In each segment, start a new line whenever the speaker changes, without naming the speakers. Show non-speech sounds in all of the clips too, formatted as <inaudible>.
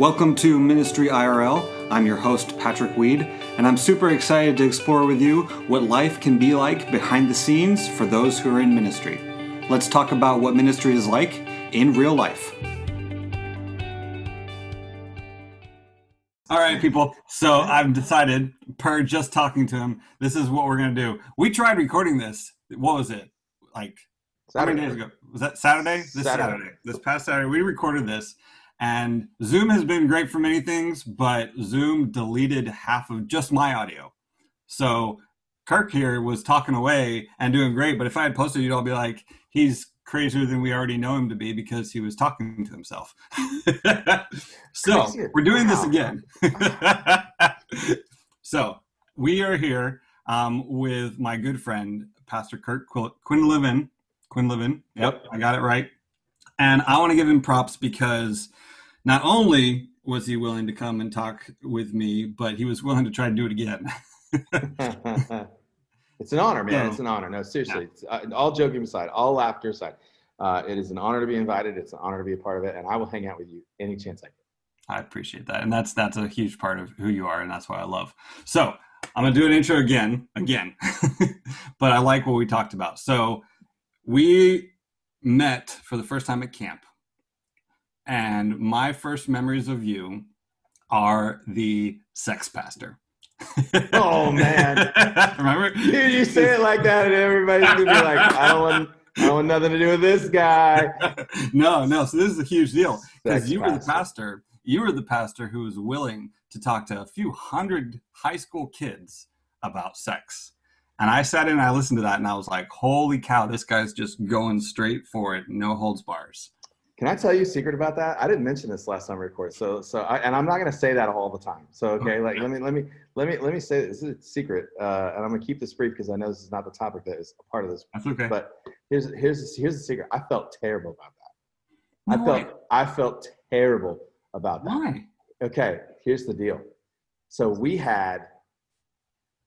Welcome to Ministry IRL. I'm your host, Patrick Weed, and I'm super excited to explore with you what life can be like behind the scenes for those who are in ministry. Let's talk about what ministry is like in real life. All right, people. So I've decided, per just talking to him, this is what we're going to do. We tried recording this. What was it? Like,
Saturday.
how many days ago? Was that Saturday? This
Saturday.
Saturday. This past Saturday, we recorded this. And Zoom has been great for many things, but Zoom deleted half of just my audio. So Kirk here was talking away and doing great. But if I had posted, you'd all be like, he's crazier than we already know him to be because he was talking to himself. <laughs> so
Crazier.
we're doing this again. <laughs> so we are here um, with my good friend, Pastor Kirk Quil- Quinlivan. Quinlivan. Yep, I got it right. And I want to give him props because not only was he willing to come and talk with me, but he was willing to try to do it again. <laughs>
it's an honor, man.
So-
It's an honor. No, seriously. It's, uh, all joking aside, all laughter aside, uh, it is an honor to be invited. It's an honor to be a part of it, and I will hang out with you any chance I get.
I appreciate that, and that's that's a huge part of who you are, and that's what I love. So I'm gonna do an intro again, again, <laughs> but I like what we talked about. So we met for the first time at camp, and my first memories of you are the sex pastor.
Oh, man. <laughs>
remember?
Dude, you say it like that, and everybody's gonna be like, "I don't want, I don't want nothing to do with this guy." <laughs>
no, no. So this is a huge deal because you were the
pastor.
pastor. You were the pastor who was willing to talk to a few hundred high school kids about sex. And I sat in and I listened to that and I was like, holy cow, this guy's just going straight for it, no holds bars.
Can I tell you a secret about that? I didn't mention this last time we recorded. So, so, I, and I'm not gonna say that all the time. So, okay, like let me, let me, let me, let me say this, this is a secret, uh, and I'm gonna keep this brief because I know this is not the topic that is a part of this.
That's okay.
But here's, here's, here's the secret. I felt terrible about that. I
Why?
felt, I felt terrible about that.
Why?
Okay, here's the deal. So we had,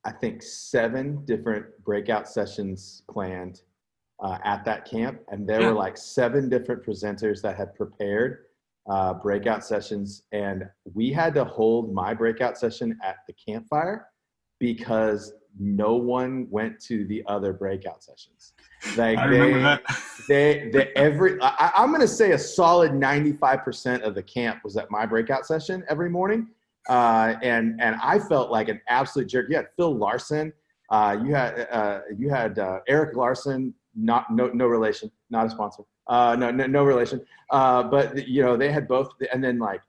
I think, seven different breakout sessions planned uh, at that camp, and there
Yeah.
were like seven different presenters that had prepared uh, breakout sessions, and we had to hold my breakout session at the campfire because no one went to the other breakout sessions. Like <laughs>
I
they, they, they, every I, I'm going to say a solid 95% of the camp was at my breakout session every morning, uh, and and I felt like an absolute jerk. You had Phil Larson, uh, you had uh, you had uh, Eric Larson, not no no relation, not a sponsor, uh, no, no no relation, uh, but you know they had both, and then like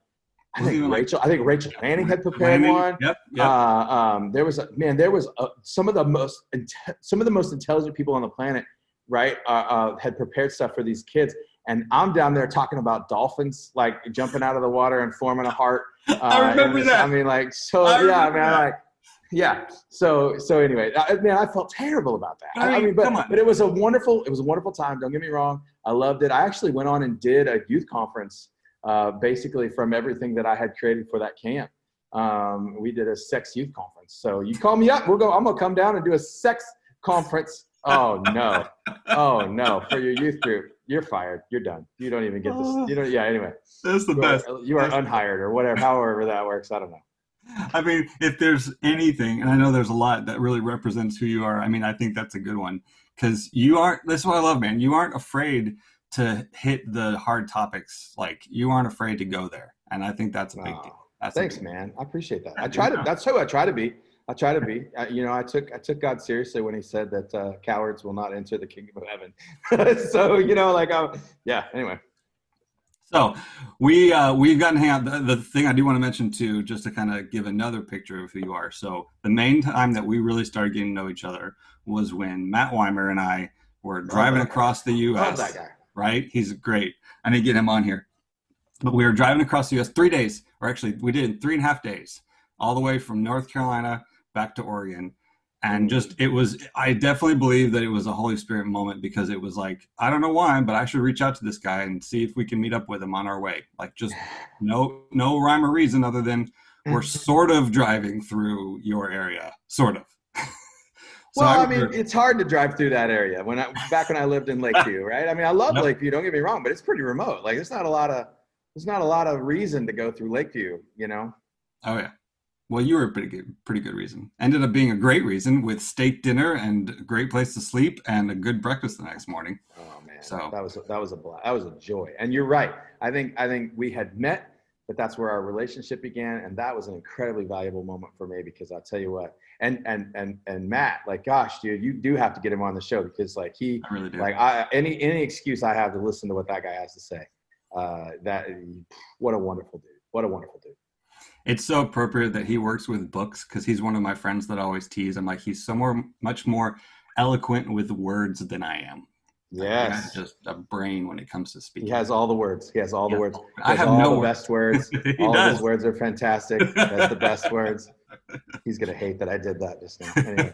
I think Rachel, I think Rachel Manning had prepared
Landing?
one.
Yep, yep.
Uh, um, there was a, man, there was uh some of the most some of the most intelligent people on the planet, right? Uh, uh, had prepared stuff for these kids, and I'm down there talking about dolphins like jumping out of the water and forming a heart. <laughs> Uh,
I remember
and
that.
I mean, like so,
I
yeah,
remember
man,
that.
like. Yeah. So so anyway, I, man, I felt terrible about that.
I
I, I
mean,
mean, but
come on.
but it was a wonderful it was a wonderful time. Don't get me wrong. I loved it. I actually went on and did a youth conference, uh, basically from everything that I had created for that camp. Um, we did a sex youth conference. So you call me up, we'll go. I'm gonna come down and do a sex conference. Oh no, oh no, for your youth group, you're fired. You're done. You don't even get this. You don't. Yeah. Anyway,
That's the
you
best.
are, you are unhired or whatever. However that works, I don't know.
I mean, if there's anything, and I know there's a lot that really represents who you are, I mean, I think that's a good one because you aren't, that's what I love, man. You aren't afraid to hit the hard topics. Like, you aren't afraid to go there. And I think that's a big deal. That's
Thanks,
big deal.
man. I appreciate that. I try to. That's who I try to be. I try to be. I, you know, I took I took God seriously when He said that uh, cowards will not enter the kingdom of heaven. <laughs> so you know, like, um, yeah. Anyway,
So we uh, we've gotten hang out. The, the thing I do want to mention too, just to kind of give another picture of who you are. So the main time that we really started getting to know each other was when Matt Weimer and I were driving across the
love
U.S.
that guy.
right? He's great. I need to get him on here. But we were driving across the U.S. three days, or actually, we did in three and a half days, all the way from North Carolina back to Oregon. And just, it was, I definitely believe that it was a Holy Spirit moment because it was like, I don't know why, but I should reach out to this guy and see if we can meet up with him on our way. Like, just <sighs> no, no rhyme or reason other than we're mm-hmm. sort of driving through your area, sort of. <laughs> So
well, I,
I
mean, it's hard to drive through that area. When I back when I lived in Lakeview, <laughs> right? I mean, I love
Yep.
Lakeview. Don't get me wrong, but it's pretty remote. Like, there's not a lot of there's not a lot of reason to go through Lakeview, you know.
Oh yeah. Well, you were a pretty good, pretty good reason. Ended up being a great reason with steak dinner and a great place to sleep and a good breakfast the next morning.
Oh man, so that was a, that was a blast. that was a joy. And you're right. I think I think we had met, but that's where our relationship began, and that was an incredibly valuable moment for me because I'll tell you what. And and and and Matt, like, gosh, dude, you do have to get him on the show because like he,
I really do.
like, I any any excuse I have to listen to what that guy has to say. Uh, that what a wonderful dude. What a wonderful dude
it's so appropriate that he works with books because he's one of my friends that I always tease. I'm like, he's so more, much more eloquent with words than I am.
Yes,
just a brain when it comes to speaking.
He has all the words. He has all the words.
I have
all
no
the
words.
best words. <laughs> all
does.
his words are fantastic. That's the best words. <laughs> He's gonna hate that I did that just now. Anyway.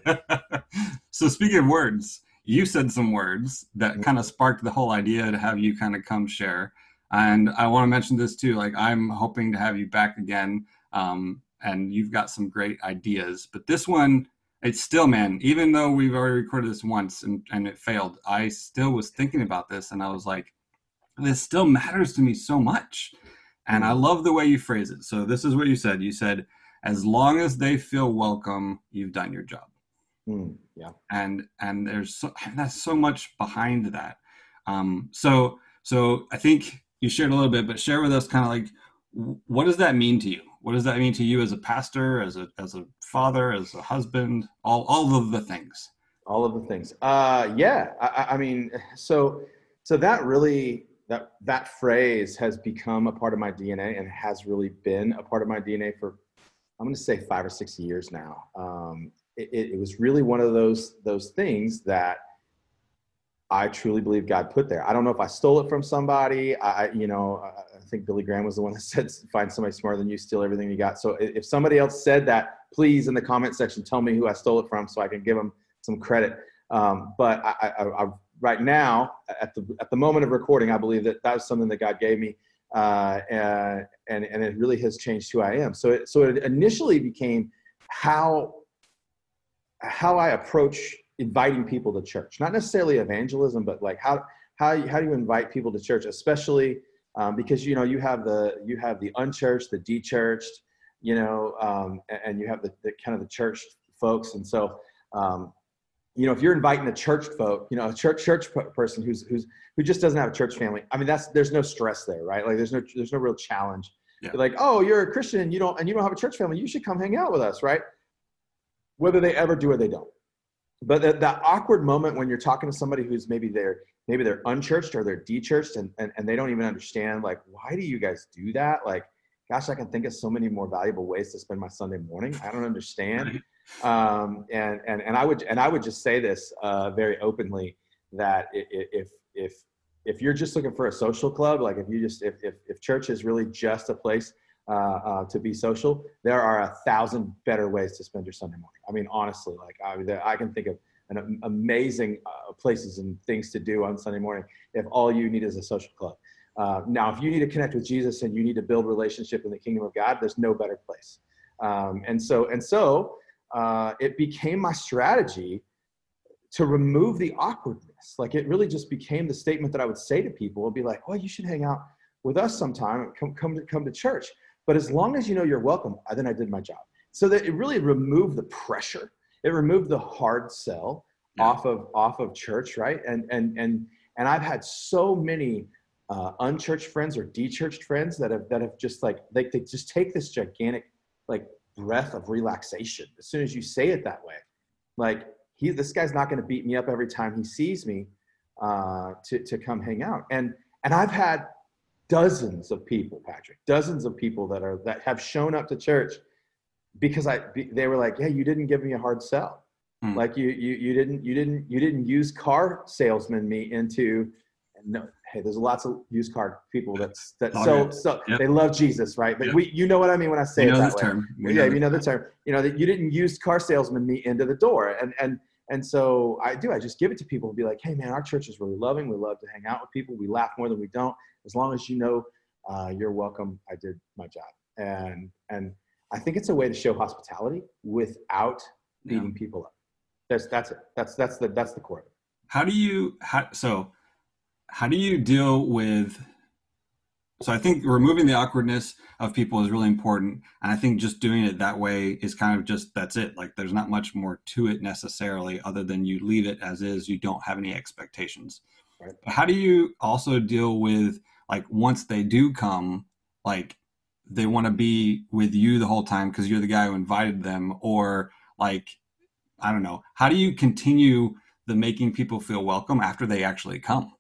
<laughs>
so speaking of words, you said some words that
Mm-hmm.
kind of sparked the whole idea to have you kind of come share. And I want to mention this too. Like I'm hoping to have you back again. Um, and you've got some great ideas. But this one, it's still, man, even though we've already recorded this once and, and it failed, I still was thinking about this and I was like, this still matters to me so much. And I love the way you phrase it. So this is what you said. You said, as long as they feel welcome, you've done your job.
Hmm, yeah.
And and there's so <sighs> that's so much behind that. Um, so so I think you shared a little bit, but share with us kind of like what does that mean to you? What does that mean to you as a pastor, as a as a father, as a husband, all all of the things?
all of the things. Uh yeah I- I, mean so so that really that that phrase has become a part of my dna and has really been a part of my dna for i'm going to say five or six years now. Um it, it, it was really one of those those things that i truly believe god put there. I don't know if i stole it from somebody. I you know I think billy graham was the one that <laughs> said find somebody smarter than you steal everything you got so if somebody else said that please in the comment section tell me who i stole it from so i can give them some credit. Um, but I, I, I, right now, at the at the moment of recording, I believe that that was something that God gave me, uh, and and and it really has changed who I am. So it, so it initially became how how I approach inviting people to church, not necessarily evangelism, but like how how how do you invite people to church, especially um, because you know you have the you have the unchurched, the dechurched, you know, um, and, and you have the, the kind of the church folks, and so. Um, you know, if you're inviting a church folk, you know, a church church person who's who's who just doesn't have a church family. I mean, that's there's no stress there, right? Like there's no there's no real challenge.
Yeah.
Like, oh, you're a Christian and you don't and you don't have a church family. You should come hang out with us, right? Whether they ever do or they don't. But that, that awkward moment when you're talking to somebody who's maybe they're maybe they're unchurched or they're dechurched and, and and they don't even understand like why do you guys do that? Like, gosh, I can think of so many more valuable ways to spend my Sunday morning. I don't understand um, and and and I would and I would just say this uh, very openly that if if if you're just looking for a social club, like if you just if if, if church is really just a place uh, uh, to be social, there are a thousand better ways to spend your Sunday morning. I mean, honestly, like I I can think of an amazing uh, places and things to do on Sunday morning if all you need is a social club. Uh, now, if you need to connect with Jesus and you need to build relationship in the kingdom of God, there's no better place. Um, and so and so uh, it became my strategy to remove the awkwardness. Like it really just became the statement that I would say to people and be like, "Oh, you should hang out with us sometime. Come, come, to, come to church." But as long as you know you're welcome, I- then I did my job. So that it really removed the pressure. It removed the hard sell
Yeah.
off of off of church, right? And and and and I've had so many uh, unchurched friends or dechurched friends that have that have just like they, they just take this gigantic like breath of relaxation as soon as you say it that way. Like he, this guy's not going to beat me up every time he sees me uh, to to come hang out. And and I've had dozens of people, Patrick, dozens of people that are that have shown up to church because I they were like, "Hey, you didn't give me a hard sell.
Hmm.
Like you you you didn't you didn't you didn't use car salesman me into." No, hey, there's lots of used car people that's that
Oh,
so
yeah.
so
Yep.
they love Jesus, right? But
Yep.
we you know what I mean when I say
You
it
know
that way
term. We
yeah,
this
you know the term. You know that you didn't use car salesman me into the door, and and and so I do. I just give it to people and be like, hey man, our church is really loving. We love to hang out with people. We laugh more than we don't. As long as you know uh, you're welcome, I did my job, and and I think it's a way to show hospitality without
Yeah.
beating people up. That's that's it. That's that's the that's the core of it.
How do you how, so how do you deal with So I think removing the awkwardness of people is really important. And I think just doing it that way is kind of just that's it. Like there's not much more to it necessarily other than you leave it as is. You don't have any expectations. Right. But how do you also deal with like once they do come, like they want to be with you the whole time because you're the guy who invited them or like I don't know. How do you continue the making people feel welcome after they actually come?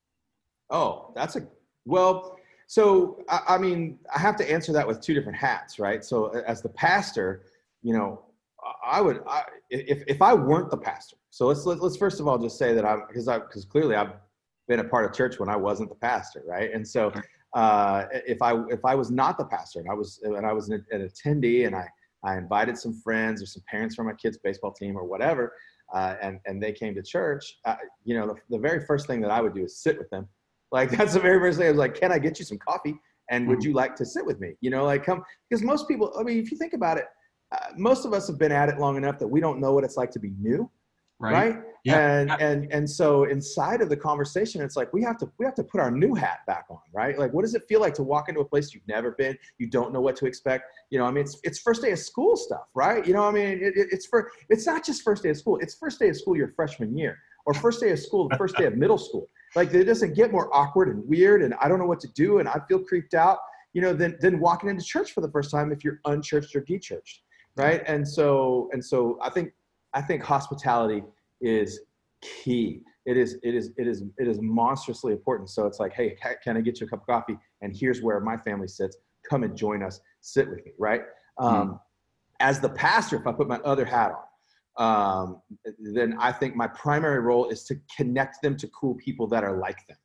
Oh, that's a well, so I, I, mean, I have to answer that with two different hats, right? So as the pastor, you know, I would I, if if I weren't the pastor. So let's let's, let's first of all just say that I'm because I because clearly I've been a part of church when I wasn't the pastor, right? And so uh, if I if I was not the pastor and I was and I was an, an attendee and I I invited some friends or some parents from my kids' baseball team or whatever, uh, and and they came to church. Uh, you know, the, the very first thing that I would do is sit with them like <laughs> that's the very first thing I was like, can I get you some coffee? And would mm-hmm. you like to sit with me? You know, like come because most people. I mean, if you think about it, uh, most of us have been at it long enough that we don't know what it's like to be new, right? right? Yeah. And and and so inside of the conversation, it's like we have to we have to put our new hat back on, right? Like, what does it feel like to walk into a place you've never been? You don't know what to expect. You know, I mean, it's it's first day of school stuff, right? You know, I mean, it, it's for it's not just first day of school. It's first day of school your freshman year, or first day of school, the first day of middle school like it doesn't get more awkward and weird and I don't know what to do and I feel creeped out, you know, than, than walking into church for the first time if you're unchurched or dechurched. Right. And so, and so I think, I think hospitality is key. It is, it is, it is, it is monstrously important. So it's like, Hey, can I get you a cup of coffee? And here's where my family sits. Come and join us, sit with me. Right. Mm-hmm. Um, as the pastor, if I put my other hat on, um, then I think my primary role is to connect them to cool people that are like them,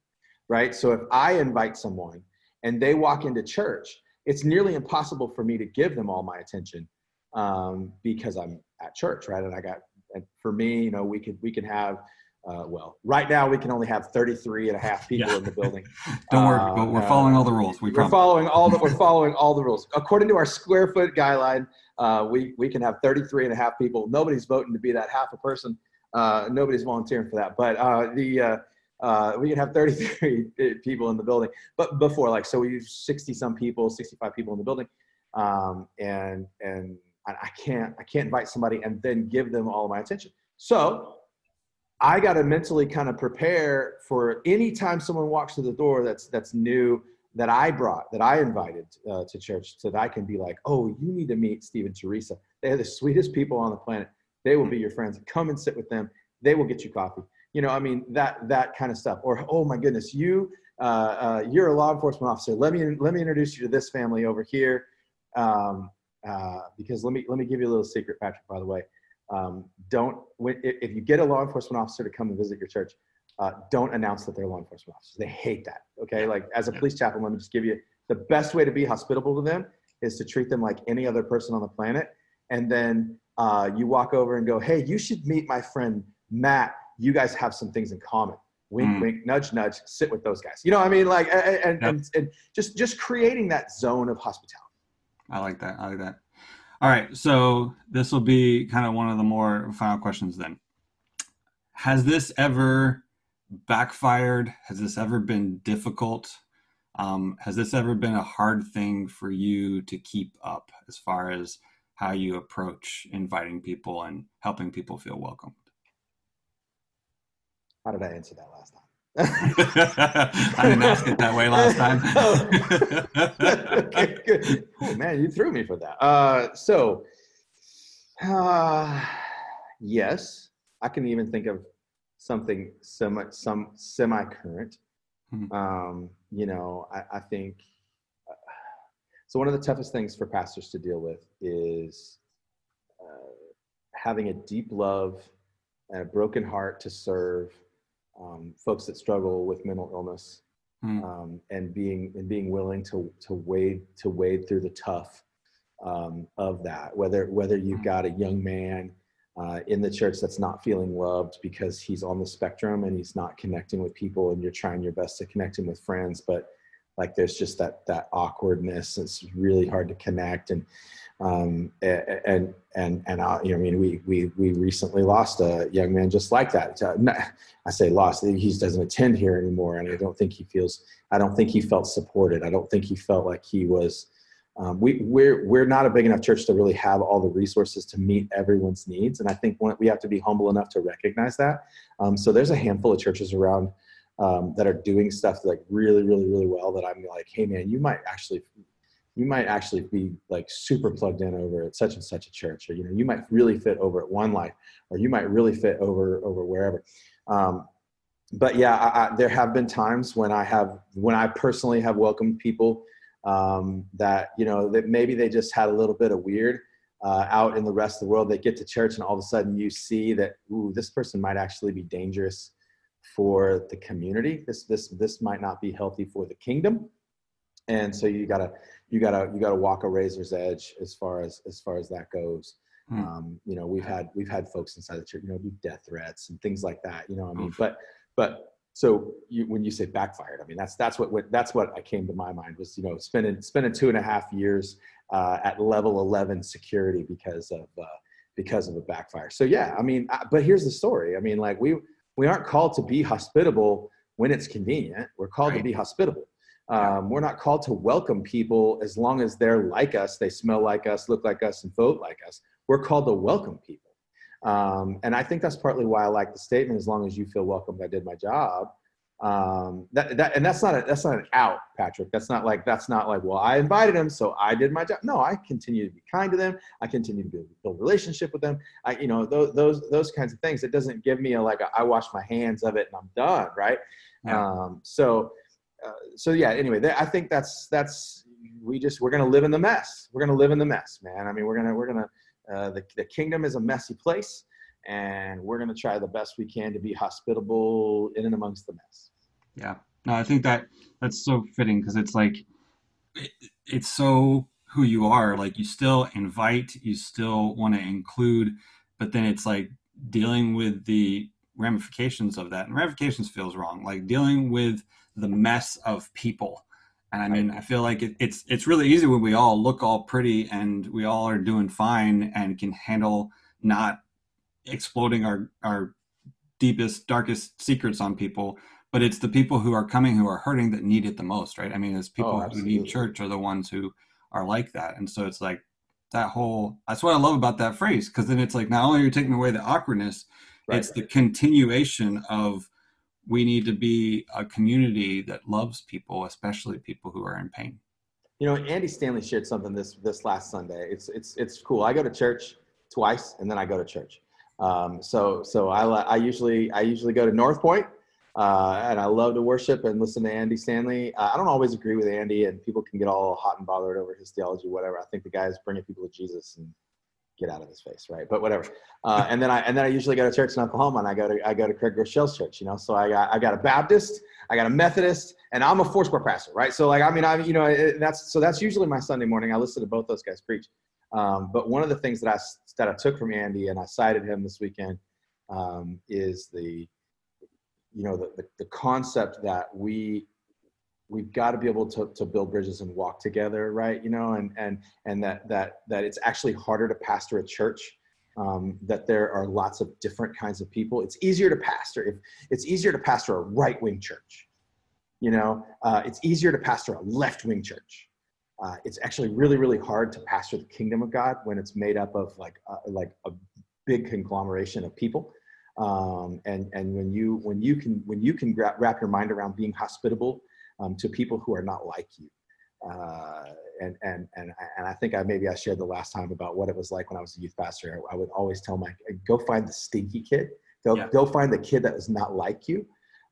right? So if I invite someone and they walk into church, it's nearly impossible for me to give them all my attention um, because I'm at church, right? And I got, and for me, you know, we could we can have uh, well, right now we can only have 33 and a half people yeah. in the building. <laughs>
Don't worry, uh, we're following all the rules.
We are following all the we're following all the rules according to our square foot guideline. Uh, we we can have 33 and a half people. Nobody's voting to be that half a person. Uh, nobody's volunteering for that. But uh, the uh, we can have 33 <laughs> people in the building. But before, like, so we use 60 some people, 65 people in the building, um, and and I can't I can't invite somebody and then give them all my attention. So I got to mentally kind of prepare for any time someone walks through the door that's that's new that I brought that I invited uh, to church so that I can be like, oh, you need to meet Steve and Teresa. They're the sweetest people on the planet. They will be your friends. Come and sit with them. They will get you coffee. You know, I mean that that kind of stuff. Or oh my goodness, you uh, uh, you're a law enforcement officer. Let me let me introduce you to this family over here. Um, uh, because let me let me give you a little secret, Patrick. By the way, um, don't when, if you get a law enforcement officer to come and visit your church, uh, don't announce that they're law enforcement officers. They hate that. Okay, like as a police chaplain, let me just give you the best way to be hospitable to them is to treat them like any other person on the planet, and then uh, you walk over and go, "Hey, you should meet my friend Matt. You guys have some things in common." Wink, mm. wink, nudge, nudge. Sit with those guys. You know, what I mean, like, and, and, yep. and, and just just creating that zone of hospitality.
I like that. I like that. All right, so this will be kind of one of the more final questions then. Has this ever backfired? Has this ever been difficult? Um, has this ever been a hard thing for you to keep up as far as how you approach inviting people and helping people feel welcomed?
How did I answer that last time? <laughs>
I didn't ask it that way last time. <laughs>
okay, good. Oh, man, you threw me for that. Uh, so, uh, yes, I can even think of something semi, some semi-current. Mm-hmm. Um, you know, I, I think. Uh, so one of the toughest things for pastors to deal with is uh, having a deep love and a broken heart to serve um, folks that struggle with mental illness mm. um, and being and being willing to to wade to wade through the tough um, of that whether whether you've hmm. got a young man uh, in the church that's not feeling loved because he's on the spectrum and he's not connecting with people and you're trying your best to connect him with friends but like there's just that that awkwardness it's really hard to connect and Um, and and and uh, you know, I mean, we we we recently lost a young man just like that. I say lost. He doesn't attend here anymore, and I don't think he feels. I don't think he felt supported. I don't think he felt like he was. Um, we we're we're not a big enough church to really have all the resources to meet everyone's needs, and I think we have to be humble enough to recognize that. Um, so there's a handful of churches around um, that are doing stuff like really, really, really well. That I'm like, hey man, you might actually you might actually be like super plugged in over at such and such a church or you know you might really fit over at one life or you might really fit over over wherever. Um, but yeah I, I, there have been times when i have when i personally have welcomed people um, that you know that maybe they just had a little bit of weird uh, out in the rest of the world. They get to church and all of a sudden you see that ooh this person might actually be dangerous for the community. This this this might not be healthy for the kingdom and so you gotta you gotta you gotta walk a razor's edge as far as as far as that goes. Mm. Um, you know, we've had we've had folks inside the church, you know, do death threats and things like that. You know, I mean, Oof. but but so you, when you say backfired, I mean that's that's what, what that's what I came to my mind was you know spending spending two and a half years uh, at level eleven security because of uh, because of a backfire. So yeah, I mean, I, but here's the story. I mean, like we we aren't called to be hospitable when it's convenient. We're called right. to be hospitable. Um, we're not called to welcome people as long as they're like us, they smell like us, look like us, and vote like us. We're called to welcome people. Um, and I think that's partly why I like the statement, as long as you feel welcomed, I did my job. Um, that, that, and that's not a, that's not an out, Patrick. That's not like, that's not like, well, I invited them, so I did my job. No, I continue to be kind to them. I continue to build, build relationship with them. I, you know, those, those, those kinds of things. It doesn't give me a, like, a, I wash my hands of it and I'm done. Right. Yeah. Um, so, uh, so yeah. Anyway, I think that's that's we just we're gonna live in the mess. We're gonna live in the mess, man. I mean, we're gonna we're gonna uh, the the kingdom is a messy place, and we're gonna try the best we can to be hospitable in and amongst the mess.
Yeah. No, I think that that's so fitting because it's like it, it's so who you are. Like you still invite, you still want to include, but then it's like dealing with the ramifications of that. And ramifications feels wrong. Like dealing with the mess of people. And I mean, I feel like it, it's it's really easy when we all look all pretty and we all are doing fine and can handle not exploding our our deepest darkest secrets on people but it's the people who are coming who are hurting that need it the most right i mean it's people oh, who need church are the ones who are like that and so it's like that whole that's what i love about that phrase because then it's like not only are you taking away the awkwardness right. it's the continuation of we need to be a community that loves people, especially people who are in pain.
You know, Andy Stanley shared something this this last Sunday. It's it's it's cool. I go to church twice, and then I go to church. Um, so so I I usually I usually go to North Point, uh, and I love to worship and listen to Andy Stanley. Uh, I don't always agree with Andy, and people can get all hot and bothered over his theology, whatever. I think the guy is bringing people to Jesus, and get out of his face, right? But whatever. Uh, and then I and then I usually go to church in Oklahoma, and I go to I go to Craig Groeschel's church, you know. So I got I got a Baptist, I got a Methodist, and I'm a Foursquare pastor, right? So like I mean I you know it, that's so that's usually my Sunday morning. I listen to both those guys preach. Um, but one of the things that I that I took from Andy and I cited him this weekend um, is the you know the, the the concept that we we've got to be able to, to build bridges and walk together right? You know and and and that that that it's actually harder to pastor a church um, that there are lots of different kinds of people. It's easier to pastor if it's easier to pastor a right-wing church you know? Uh, it's easier to pastor a left-wing church. Uh, it's actually really really hard to pastor the kingdom of god when it's made up of like uh, like a big conglomeration of people. Um, and and when you when you can when you can wrap your mind around being hospitable um, to people who are not like you. Uh, and and and and I think I maybe I shared the last time about what it was like when I was a youth pastor. I, I would always tell my go find the stinky kid. Go yeah. go find the kid that was not like you.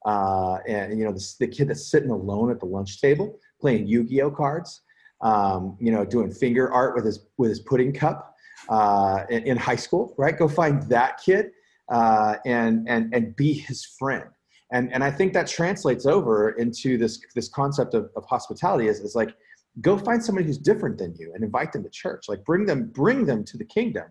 Uh, and you know the, the kid that's sitting alone at the lunch table playing Yu-Gi-Oh cards. Um, you know, doing finger art with his with his pudding cup uh, in, in, high school. Right, go find that kid uh, and and and be his friend and and i think that translates over into this this concept of, of hospitality is, is like go find somebody who's different than you and invite them to church like bring them bring them to the kingdom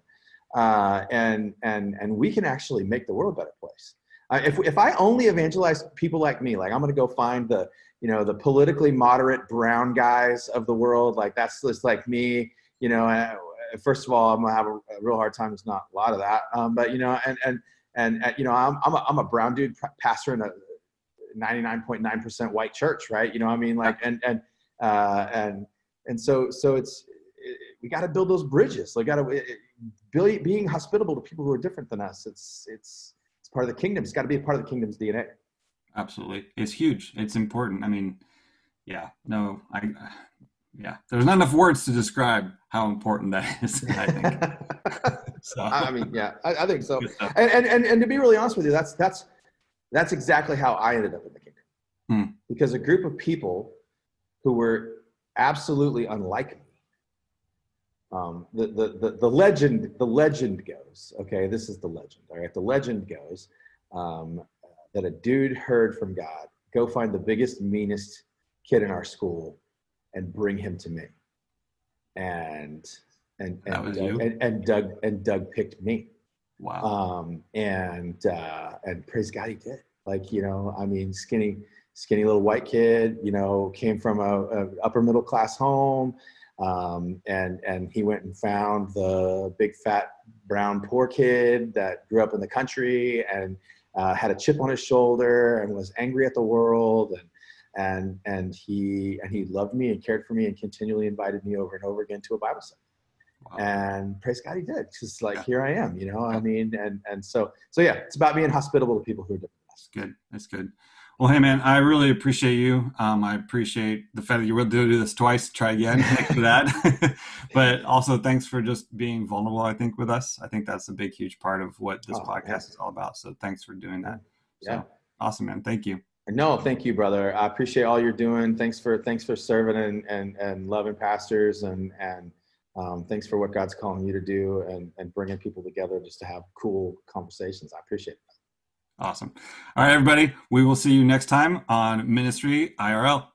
uh, and and and we can actually make the world a better place uh, if, if i only evangelize people like me like i'm to go find the you know the politically moderate brown guys of the world like that's just like me you know uh, first of all, I'm gonna have a, real hard time. It's not a lot of that, um, but you know, and and and, and you know, I'm I'm a, I'm a brown dude pastor in a 99.9% white church, right? You know, I mean, like, and and uh, and and so so it's it, we got to build those bridges. Like, got to being hospitable to people who are different than us. It's it's it's part of the kingdom. It's got to be a part of the kingdom's DNA.
Absolutely, it's huge. It's important. I mean, yeah, no, I yeah, there's not enough words to describe how important that is. I think. <laughs>
so, I mean, yeah, I, I think so. And, and and and to be really honest with you, that's that's that's exactly how I ended up in the kingdom, hmm. because a group of people who were absolutely unlike me. Um, the, the, the, the legend the legend goes okay this is the legend all right the legend goes um, that a dude heard from god go find the biggest meanest kid in our school and bring him to me. And and and Doug, and, and, Doug and Doug picked me.
Wow.
Um, and uh, and praise God, he did. Like you know, I mean, skinny, skinny little white kid. You know, came from a, a upper middle class home, um, and and he went and found the big fat brown poor kid that grew up in the country and uh, had a chip on his shoulder and was angry at the world and and and he and he loved me and cared for me and continually invited me over and over again to a Bible study. Wow. And praise God, he did. Because like yeah. here I am, you know. I mean, and and so so yeah, it's about being hospitable to people who are different.
That's good. That's good. Well, hey man, I really appreciate you. Um, I appreciate the fact that you will do this twice. Try again. Thanks for that. <laughs> but also, thanks for just being vulnerable. I think with us, I think that's a big, huge part of what this oh, podcast yeah. is all about. So thanks for doing that. Yeah. So, awesome, man. Thank you.
No, thank you, brother. I appreciate all you're doing. Thanks for thanks for serving and and, and loving pastors and and um, thanks for what God's calling you to do and and bringing people together just to have cool conversations. I appreciate it.
Awesome. All right, everybody. We will see you next time on Ministry IRL.